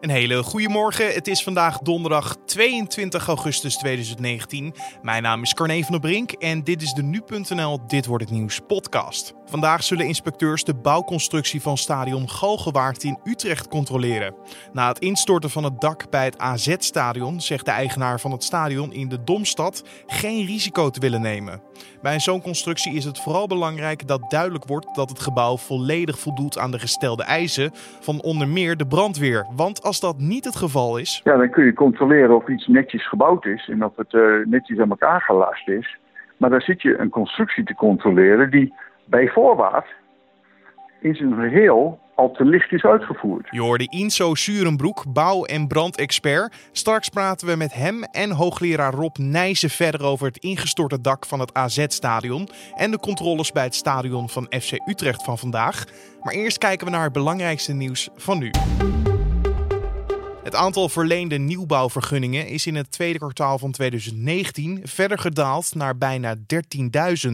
Een hele goede morgen. Het is vandaag donderdag 22 augustus 2019. Mijn naam is Carne van der Brink en dit is de Nu.nl Dit Wordt Het Nieuws podcast. Vandaag zullen inspecteurs de bouwconstructie van stadion Galgenwaard in Utrecht controleren. Na het instorten van het dak bij het AZ-stadion zegt de eigenaar van het stadion in de Domstad geen risico te willen nemen. Bij zo'n constructie is het vooral belangrijk dat duidelijk wordt dat het gebouw volledig voldoet aan de gestelde eisen van onder meer de brandweer. Want als dat niet het geval is. Ja, dan kun je controleren of iets netjes gebouwd is en of het uh, netjes aan elkaar gelast is. Maar dan zit je een constructie te controleren die bij voorbaat in zijn geheel al te licht is uitgevoerd. Je hoorde Inso Surenbroek, bouw- en brandexpert. Straks praten we met hem en hoogleraar Rob Nijzen verder over het ingestorte dak van het AZ-stadion en de controles bij het stadion van FC Utrecht van vandaag. Maar eerst kijken we naar het belangrijkste nieuws van nu. Het aantal verleende nieuwbouwvergunningen is in het tweede kwartaal van 2019 verder gedaald naar bijna 13.000.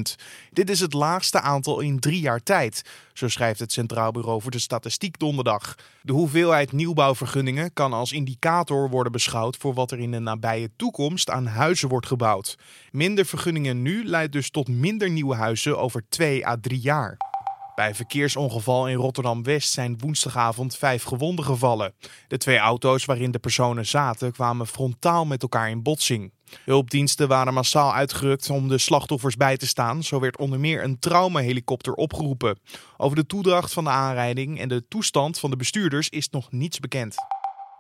Dit is het laagste aantal in drie jaar tijd, zo schrijft het Centraal Bureau voor de Statistiek donderdag. De hoeveelheid nieuwbouwvergunningen kan als indicator worden beschouwd voor wat er in de nabije toekomst aan huizen wordt gebouwd. Minder vergunningen nu leidt dus tot minder nieuwe huizen over twee à drie jaar. Bij verkeersongeval in Rotterdam-West zijn woensdagavond vijf gewonden gevallen. De twee auto's waarin de personen zaten kwamen frontaal met elkaar in botsing. Hulpdiensten waren massaal uitgerukt om de slachtoffers bij te staan. Zo werd onder meer een traumahelikopter opgeroepen. Over de toedracht van de aanrijding en de toestand van de bestuurders is nog niets bekend.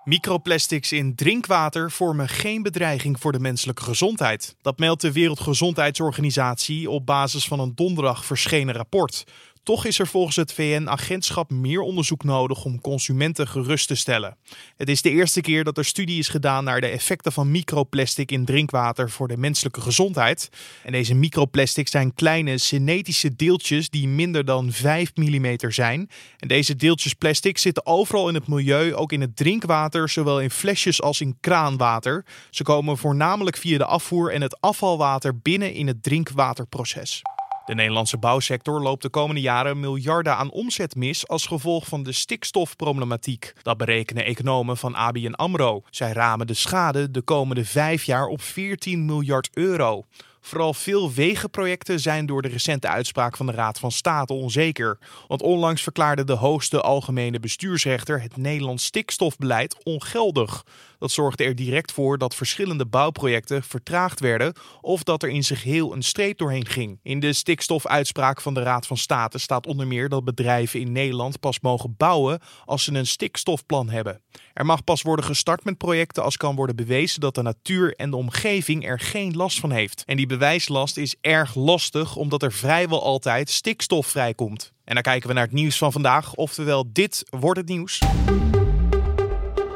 Microplastics in drinkwater vormen geen bedreiging voor de menselijke gezondheid. Dat meldt de Wereldgezondheidsorganisatie op basis van een donderdag verschenen rapport. Toch is er volgens het VN-agentschap meer onderzoek nodig om consumenten gerust te stellen. Het is de eerste keer dat er studie is gedaan naar de effecten van microplastic in drinkwater voor de menselijke gezondheid. En deze microplastics zijn kleine synthetische deeltjes die minder dan 5 mm zijn. En deze deeltjes plastic zitten overal in het milieu, ook in het drinkwater, zowel in flesjes als in kraanwater. Ze komen voornamelijk via de afvoer en het afvalwater binnen in het drinkwaterproces. De Nederlandse bouwsector loopt de komende jaren miljarden aan omzet mis als gevolg van de stikstofproblematiek. Dat berekenen economen van ABN AMRO. Zij ramen de schade de komende vijf jaar op 14 miljard euro. Vooral veel wegenprojecten zijn door de recente uitspraak van de Raad van State onzeker. Want onlangs verklaarde de hoogste algemene bestuursrechter het Nederlands stikstofbeleid ongeldig. Dat zorgde er direct voor dat verschillende bouwprojecten vertraagd werden of dat er in zich heel een streep doorheen ging. In de stikstofuitspraak van de Raad van State staat onder meer dat bedrijven in Nederland pas mogen bouwen als ze een stikstofplan hebben. Er mag pas worden gestart met projecten als kan worden bewezen dat de natuur en de omgeving er geen last van heeft. En die bewijslast is erg lastig omdat er vrijwel altijd stikstof vrijkomt. En dan kijken we naar het nieuws van vandaag, oftewel dit wordt het nieuws.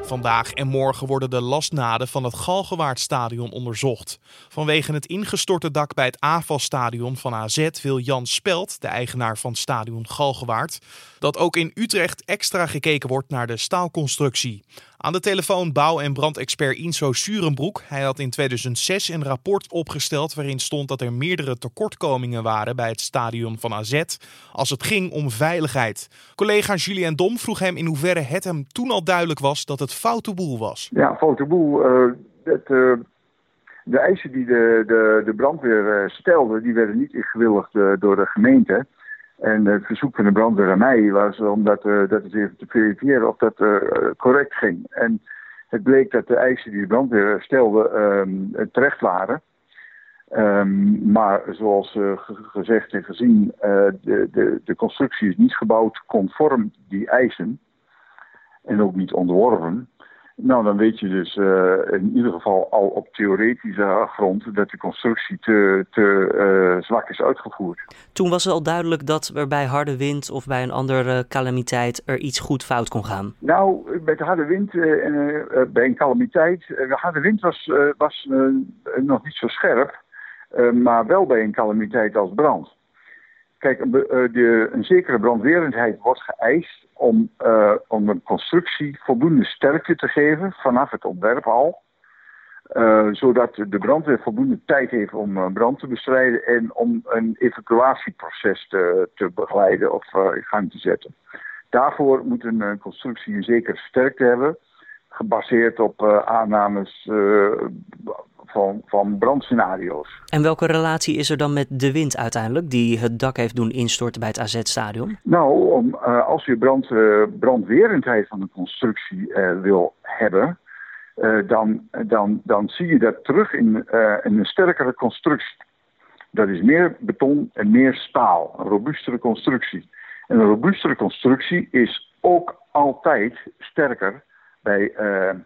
Vandaag en morgen worden de lastnaden van het Galgenwaardstadion onderzocht. Vanwege het ingestorte dak bij het AFAS-stadion van AZ wil Jan Spelt, de eigenaar van stadion Galgenwaard, dat ook in Utrecht extra gekeken wordt naar de staalconstructie. Aan de telefoon bouw- en brandexpert Inso Surenbroek. Hij had in 2006 een rapport opgesteld waarin stond dat er meerdere tekortkomingen waren bij het stadion van AZ als het ging om veiligheid. Collega Julien Dom vroeg hem in hoeverre het hem toen al duidelijk was dat het foute boel was. Ja, foute boel. Uh, de eisen die de, de, de brandweer uh, stelde, die werden niet ingewilligd door de gemeente. En het verzoek van de brandweer aan mij was om dat, uh, dat eens even te verifiëren of dat uh, correct ging. En het bleek dat de eisen die de brandweer stelde um, terecht waren. Um, maar zoals uh, gezegd en gezien, de, de, de constructie is niet gebouwd conform die eisen. En ook niet onderworpen. Nou, dan weet je dus uh, in ieder geval al op theoretische grond dat de constructie te, te uh, zwak is uitgevoerd. Toen was het al duidelijk dat er bij harde wind of bij een andere calamiteit er iets goed fout kon gaan? Nou, bij de harde wind en uh, bij een calamiteit, de harde wind was, was nog niet zo scherp, maar wel bij een calamiteit als brand. Kijk, de, een zekere brandwerendheid wordt geëist om, uh, om een constructie voldoende sterkte te geven vanaf het ontwerp al. Uh, zodat de brandweer voldoende tijd heeft om brand te bestrijden en om een evacuatieproces te, te begeleiden of in gang te zetten. Daarvoor moet een constructie een zekere sterkte hebben, gebaseerd op aannames van, van brandscenario's. En welke relatie is er dan met de wind uiteindelijk, die het dak heeft doen instorten bij het AZ-stadion? Nou, om, als je brand, brandwerendheid van de constructie wil hebben, dan, dan, dan zie je dat terug in, in een sterkere constructie. Dat is meer beton en meer staal, een robuustere constructie. En een robuustere constructie is ook altijd sterker bij, uh,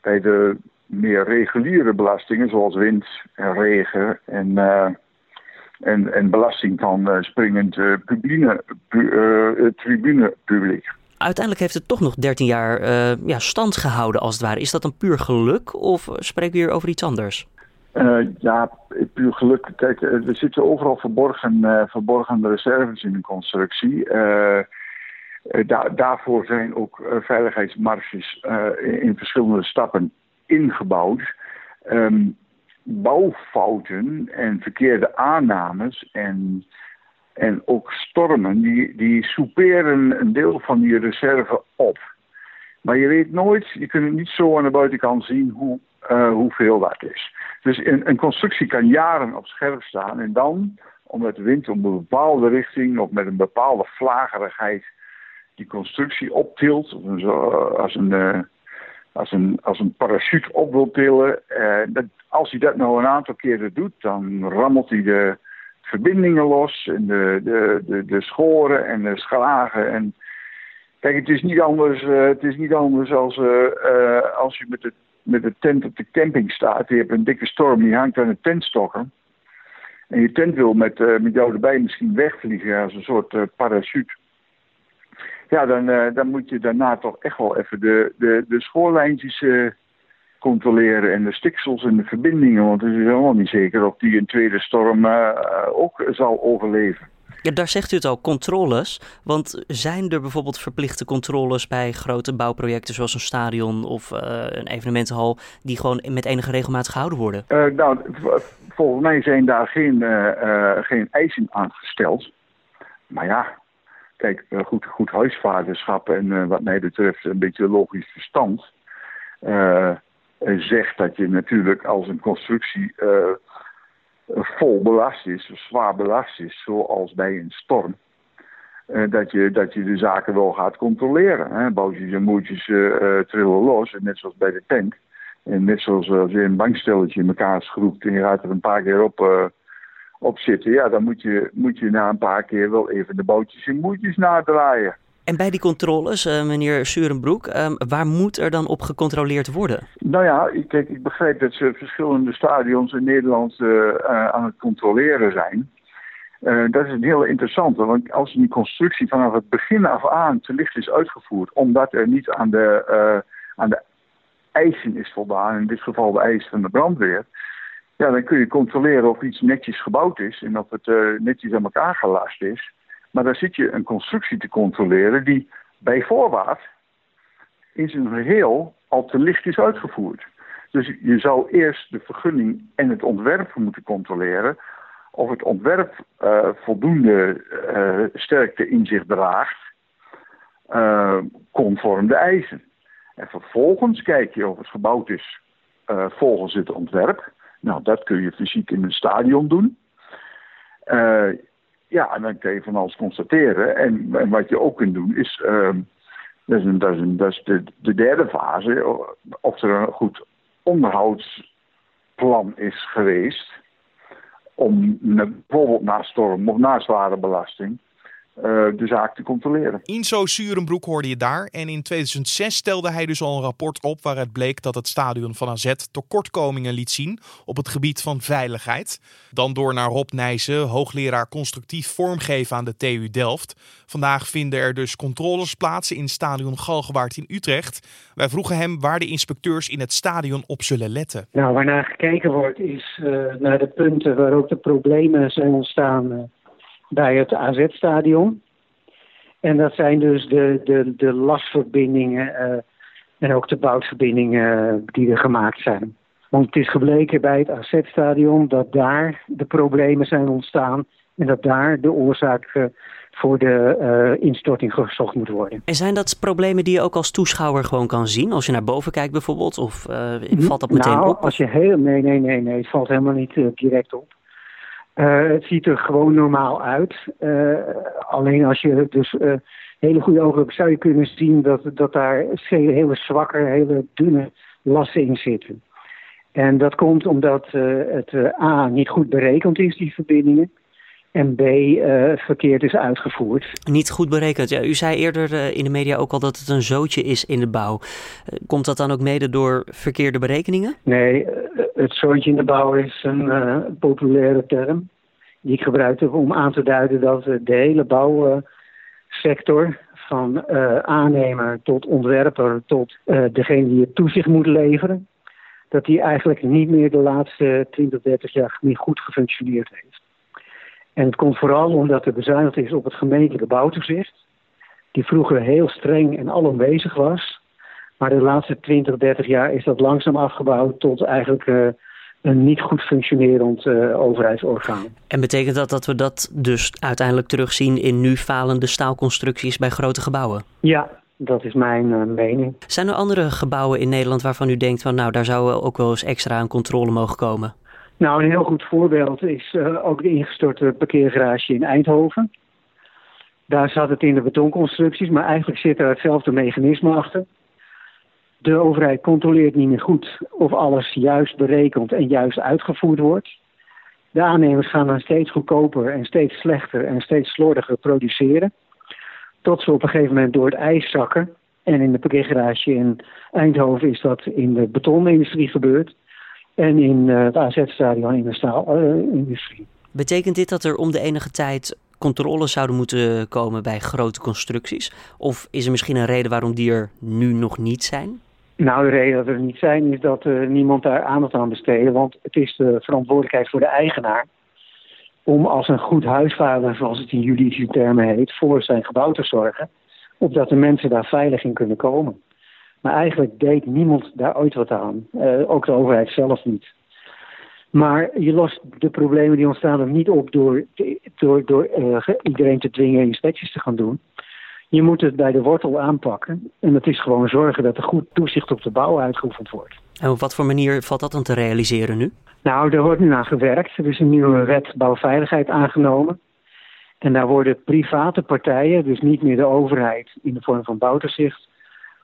bij de meer reguliere belastingen, zoals wind en regen en, uh, en, en belasting van uh, springend publine, pu, tribunepubliek. Uiteindelijk heeft het toch nog 13 jaar ja, stand gehouden, als het ware. Is dat een puur geluk of spreken we hier over iets anders? Uh, ja, puur geluk. Kijk, er zitten overal verborgen, uh, verborgen reserves in de constructie. Uh, daarvoor zijn ook veiligheidsmarges in, in, verschillende stappen ingebouwd. Um, bouwfouten en verkeerde aannames en, en ook stormen, die, die souperen een deel van die reserve op. Maar je weet nooit, je kunt het niet zo aan de buitenkant zien hoe, hoeveel dat is. Dus een, een, constructie kan jaren op scherp staan en dan, omdat de wind op een bepaalde richting of met een bepaalde vlagerigheid die constructie optilt, of als een, uh, als een, als een parachute op wil tillen, uh, dat, als hij dat nou een aantal keren doet, dan rammelt hij de verbindingen los en de, de, de, de schoren en de schragen en Kijk, het is niet anders, uh, het is niet anders als, als je met de met de tent op de camping staat. Je hebt een dikke storm, die hangt aan de tentstokken. En je tent wil met, uh, met jou erbij misschien wegvliegen als een soort parachute. Ja, dan, uh, dan moet je daarna toch echt wel even de, de, de schoorlijntjes controleren en de stiksels en de verbindingen. Want het is helemaal niet zeker of die een tweede storm ook zal overleven. Ja, daar zegt u het al, controles. Want zijn er bijvoorbeeld verplichte controles bij grote bouwprojecten zoals een stadion of een evenementenhal die gewoon met enige regelmaat gehouden worden? Nou, volgens mij zijn daar geen, geen eisen aan gesteld. Maar ja, kijk, goed, goed huisvaderschap en wat mij betreft een beetje logisch verstand zegt dat je natuurlijk als een constructie vol belast is, zwaar belast is, zoals bij een storm. Dat, je, dat je de zaken wel gaat controleren. Hè. En moertjes trillen los, net zoals bij de tank. En net zoals als je een bankstelletje in elkaar schroeft en je gaat er een paar keer op, op zitten. Ja, dan moet je, moet je na een paar keer wel even de boutjes en moertjes nadraaien. En bij die controles, uh, meneer Surenbroek, um, waar moet er dan op gecontroleerd worden? Nou ja, kijk, ik begrijp dat ze verschillende stadions in Nederland uh, aan het controleren zijn. Dat is een hele interessante, want als die constructie vanaf het begin af aan te licht is uitgevoerd, omdat er niet aan de, aan de eisen is voldaan, in dit geval de eisen van de brandweer, ja, dan kun je controleren of iets netjes gebouwd is en of het netjes aan elkaar gelast is. Maar daar zit je een constructie te controleren die bij voorbaat in zijn geheel al te licht is uitgevoerd. Dus je zou eerst de vergunning en het ontwerp moeten controleren of het ontwerp uh, voldoende uh, sterkte in zich draagt, conform de eisen. En vervolgens kijk je of het gebouwd is volgens het ontwerp. Nou, dat kun je fysiek in een stadion doen. Ja, en dan kun je van alles constateren. En, wat je ook kunt doen is, uh, dat is, een, de, de, derde fase, of er een goed onderhoudsplan is geweest om bijvoorbeeld na storm of na zware belasting de zaak te controleren. Inzo Surenbroek hoorde je daar. En in 2006 stelde hij dus al een rapport op waaruit bleek dat het stadion van AZ tekortkomingen liet zien op het gebied van veiligheid. Dan door naar Rob Nijssen, hoogleraar constructief vormgeven aan de TU Delft. Vandaag vinden er dus controles plaats in stadion Galgenwaard in Utrecht. Wij vroegen hem waar de inspecteurs in het stadion op zullen letten. Nou, waarnaar gekeken wordt is uh, naar de punten waar ook de problemen zijn ontstaan... Bij het AZ-stadion. En dat zijn dus de, de, de lasverbindingen uh, en ook de boutverbindingen die er gemaakt zijn. Want het is gebleken bij het AZ-stadion dat daar de problemen zijn ontstaan En dat daar de oorzaak voor de instorting gezocht moet worden. En zijn dat problemen die je ook als toeschouwer gewoon kan zien? Als je naar boven kijkt bijvoorbeeld? Of valt dat meteen nou, op? Als je heel, nee, nee, nee, nee. Het valt helemaal niet direct op. het ziet er gewoon normaal uit. alleen als je dus hele goede ogen hebt, zou je kunnen zien dat, dat daar hele zwakke, hele dunne lassen in zitten. En dat komt omdat uh, het uh, A niet goed berekend is, die verbindingen. En B uh, verkeerd is uitgevoerd. Niet goed berekend. Ja, u zei eerder in de media ook al dat het een zootje is in de bouw. komt dat dan ook mede door verkeerde berekeningen? Nee, het zootje in de bouw is een populaire term. Die ik gebruikte om aan te duiden dat de hele bouwsector van aannemer tot ontwerper tot degene die het toezicht moet leveren dat die eigenlijk niet meer de laatste 20, 30 jaar meer goed gefunctioneerd heeft. En het komt vooral omdat er bezuinigd is op het gemeentelijke bouwtoezicht, die vroeger heel streng en alomwezig was. Maar de laatste 20, 30 jaar is dat langzaam afgebouwd tot eigenlijk uh, een niet goed functionerend uh, overheidsorgaan. En betekent dat dat we dat dus uiteindelijk terugzien in nu falende staalconstructies bij grote gebouwen? Ja, dat is mijn uh, mening. Zijn er andere gebouwen in Nederland waarvan u denkt van nou daar zou ook wel eens extra aan controle mogen komen? Nou, een heel goed voorbeeld is uh, ook de ingestorte parkeergarage in Eindhoven. Daar zat het in de betonconstructies, maar eigenlijk zit er hetzelfde mechanisme achter. De overheid controleert niet meer goed of alles juist berekend en juist uitgevoerd wordt. De aannemers gaan dan steeds goedkoper en steeds slechter en steeds slordiger produceren. Tot ze op een gegeven moment door het ijs zakken. En in de parkeergarage in Eindhoven is dat in de betonindustrie gebeurd. En in uh, het AZ-stadion in de staalindustrie. Betekent dit dat er om de enige tijd controles zouden moeten komen bij grote constructies? Of is er misschien een reden waarom die er nu nog niet zijn? Nou, de reden dat er niet zijn is dat uh, niemand daar aandacht aan besteedt. Want het is de verantwoordelijkheid voor de eigenaar om als een goed huisvader, zoals het in juridische termen heet, voor zijn gebouw te zorgen, opdat de mensen daar veilig in kunnen komen. Maar eigenlijk deed niemand daar ooit wat aan, uh, ook de overheid zelf niet. Maar je lost de problemen die ontstaan er niet op door, door, door uh, iedereen te dwingen inspecties te gaan doen. Je moet het bij de wortel aanpakken. En dat is gewoon zorgen dat er goed toezicht op de bouw uitgeoefend wordt. En op wat voor manier valt dat dan te realiseren nu? Nou, er wordt nu aan gewerkt. Er is een nieuwe wet bouwveiligheid aangenomen. En daar worden private partijen, dus niet meer de overheid in de vorm van bouwtoezicht,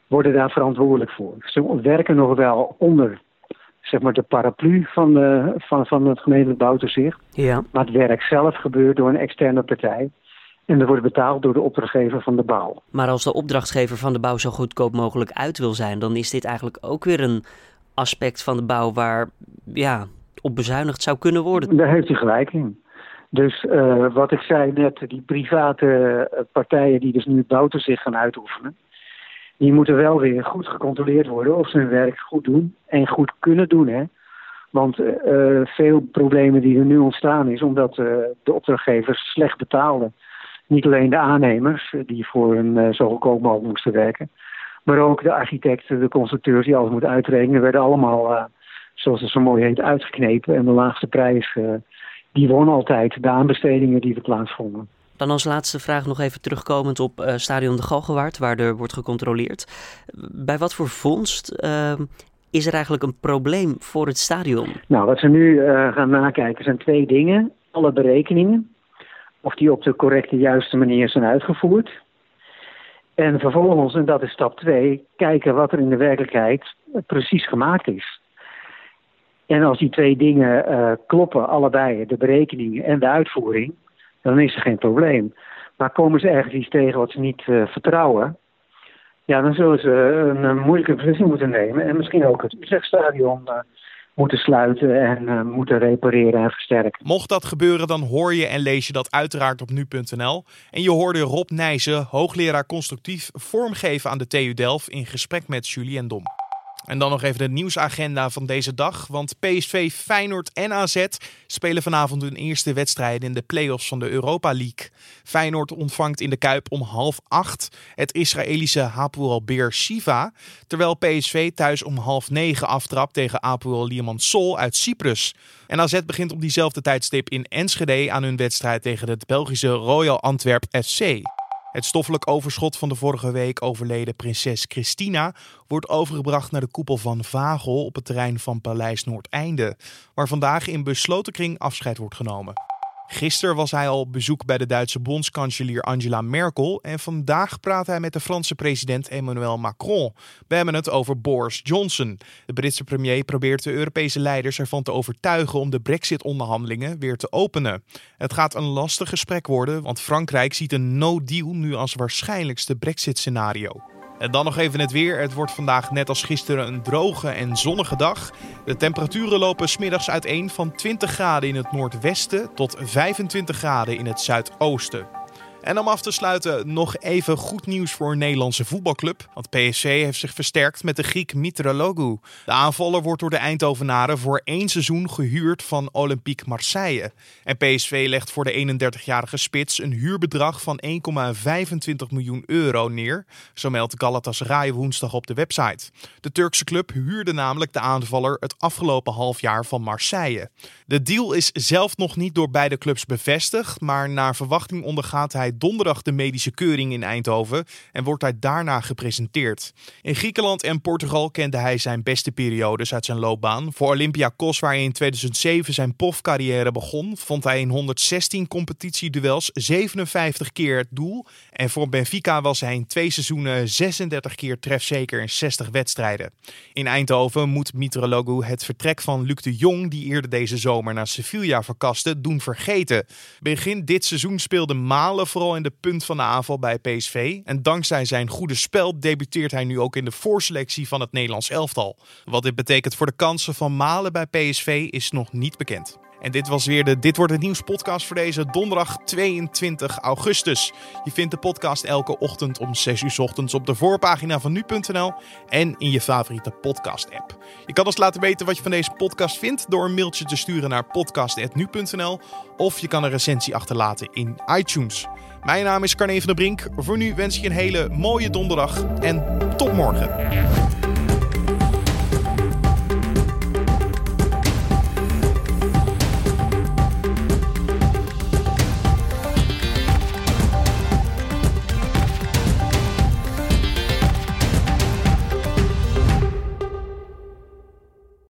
worden daar verantwoordelijk voor. Ze werken nog wel onder zeg maar, de paraplu van, de, van, van het gemeentelijk bouwtoezicht. Ja. Maar het werk zelf gebeurt door een externe partij. En dat wordt betaald door de opdrachtgever van de bouw. Maar als de opdrachtgever van de bouw zo goedkoop mogelijk uit wil zijn, dan is dit eigenlijk ook weer een aspect van de bouw waar ja, op bezuinigd zou kunnen worden. Daar heeft u gelijk in. Dus uh, wat ik zei net, die private partijen die dus nu het bouwtoezicht gaan uitoefenen, die moeten wel weer goed gecontroleerd worden of ze hun werk goed doen en goed kunnen doen. Hè? Want uh, veel problemen die er nu ontstaan is omdat uh, de opdrachtgevers slecht betaalden. Niet alleen de aannemers die voor een zo goedkoop mogelijk moesten werken, maar ook de architecten, de constructeurs die alles moeten uitrekenen, werden allemaal zoals het zo mooi heet, uitgeknepen. En de laagste prijs, uh, die won altijd de aanbestedingen die er plaatsvonden. Dan als laatste vraag nog even terugkomend op uh, Stadion de Galgenwaard, waar er wordt gecontroleerd. Bij wat voor vondst uh, is er eigenlijk een probleem voor het stadion? Nou, wat ze nu gaan nakijken zijn twee dingen. Alle berekeningen, of die op de correcte, juiste manier zijn uitgevoerd. En vervolgens, en dat is stap twee, kijken wat er in de werkelijkheid precies gemaakt is. En als die twee dingen kloppen, allebei, de berekeningen en de uitvoering, dan is er geen probleem. Maar komen ze ergens iets tegen wat ze niet uh, vertrouwen, ja, dan zullen ze een, een, moeilijke beslissing moeten nemen. En misschien ook het Utrechtstadion moeten sluiten en moeten repareren en versterken. Mocht dat gebeuren, dan hoor je en lees je dat uiteraard op nu.nl. En je hoorde Rob Nijzen, hoogleraar constructief vormgeven aan de TU Delft, in gesprek met Julien Dom. En dan nog even de nieuwsagenda van deze dag. Want PSV, Feyenoord en AZ spelen vanavond hun eerste wedstrijd in de play-offs van de Europa League. Feyenoord ontvangt in de Kuip om half acht het Israëlische Hapoel Beer Shiva. Terwijl PSV thuis om half negen aftrapt tegen Hapoel Limassol uit Cyprus. En AZ begint op diezelfde tijdstip in Enschede aan hun wedstrijd tegen het Belgische Royal Antwerp FC. Het stoffelijk overschot van de vorige week overleden prinses Christina wordt overgebracht naar de koepel van Vagel op het terrein van Paleis Noordeinde, waar vandaag in besloten kring afscheid wordt genomen. Gisteren was hij al bezoek bij de Duitse bondskanselier Angela Merkel en vandaag praat hij met de Franse president Emmanuel Macron. We hebben het over Boris Johnson. De Britse premier probeert de Europese leiders ervan te overtuigen om de Brexit-onderhandelingen weer te openen. Het gaat een lastig gesprek worden, want Frankrijk ziet een no-deal nu als waarschijnlijkste Brexit-scenario. En dan nog even het weer. Het wordt vandaag net als gisteren een droge en zonnige dag. De temperaturen lopen smiddags uiteen van 20 graden in het noordwesten tot 25 graden in het zuidoosten. En om af te sluiten nog even goed nieuws voor een Nederlandse voetbalclub. Want PSC heeft zich versterkt met de Griek Mitroglou. De aanvaller wordt door de Eindhovenaren voor één seizoen gehuurd van Olympique Marseille. En PSV legt voor de 31-jarige spits een huurbedrag van 1,25 miljoen euro neer. Zo meldt Galatasaray woensdag op de website. De Turkse club huurde namelijk de aanvaller het afgelopen half jaar van Marseille. De deal is zelf nog niet door beide clubs bevestigd, maar naar verwachting ondergaat hij donderdag de medische keuring in Eindhoven en wordt hij daarna gepresenteerd. In Griekenland en Portugal kende hij zijn beste periodes uit zijn loopbaan. Voor Olympiakos, waar hij in 2007 zijn POF-carrière begon, vond hij in 116 competitieduels 57 keer het doel. En voor Benfica was hij in twee seizoenen 36 keer trefzeker in 60 wedstrijden. In Eindhoven moet Mitroglou het vertrek van Luc de Jong, die eerder deze zomer naar Sevilla verkaste, doen vergeten. Begin dit seizoen speelde Malen in de punt van de aanval bij PSV. En dankzij zijn goede spel debuteert hij nu ook in de voorselectie van het Nederlands elftal. Wat dit betekent voor de kansen van Malen bij PSV is nog niet bekend. En dit was weer de Dit wordt het nieuws podcast voor deze donderdag 22 augustus. Je vindt de podcast elke ochtend om 6 uur ochtends op de voorpagina van nu.nl en in je favoriete podcast app. Je kan ons laten weten wat je van deze podcast vindt door een mailtje te sturen naar podcast.nu.nl of je kan een recensie achterlaten in iTunes. Mijn naam is Carne van der Brink. Voor nu wens ik je een hele mooie donderdag en tot morgen.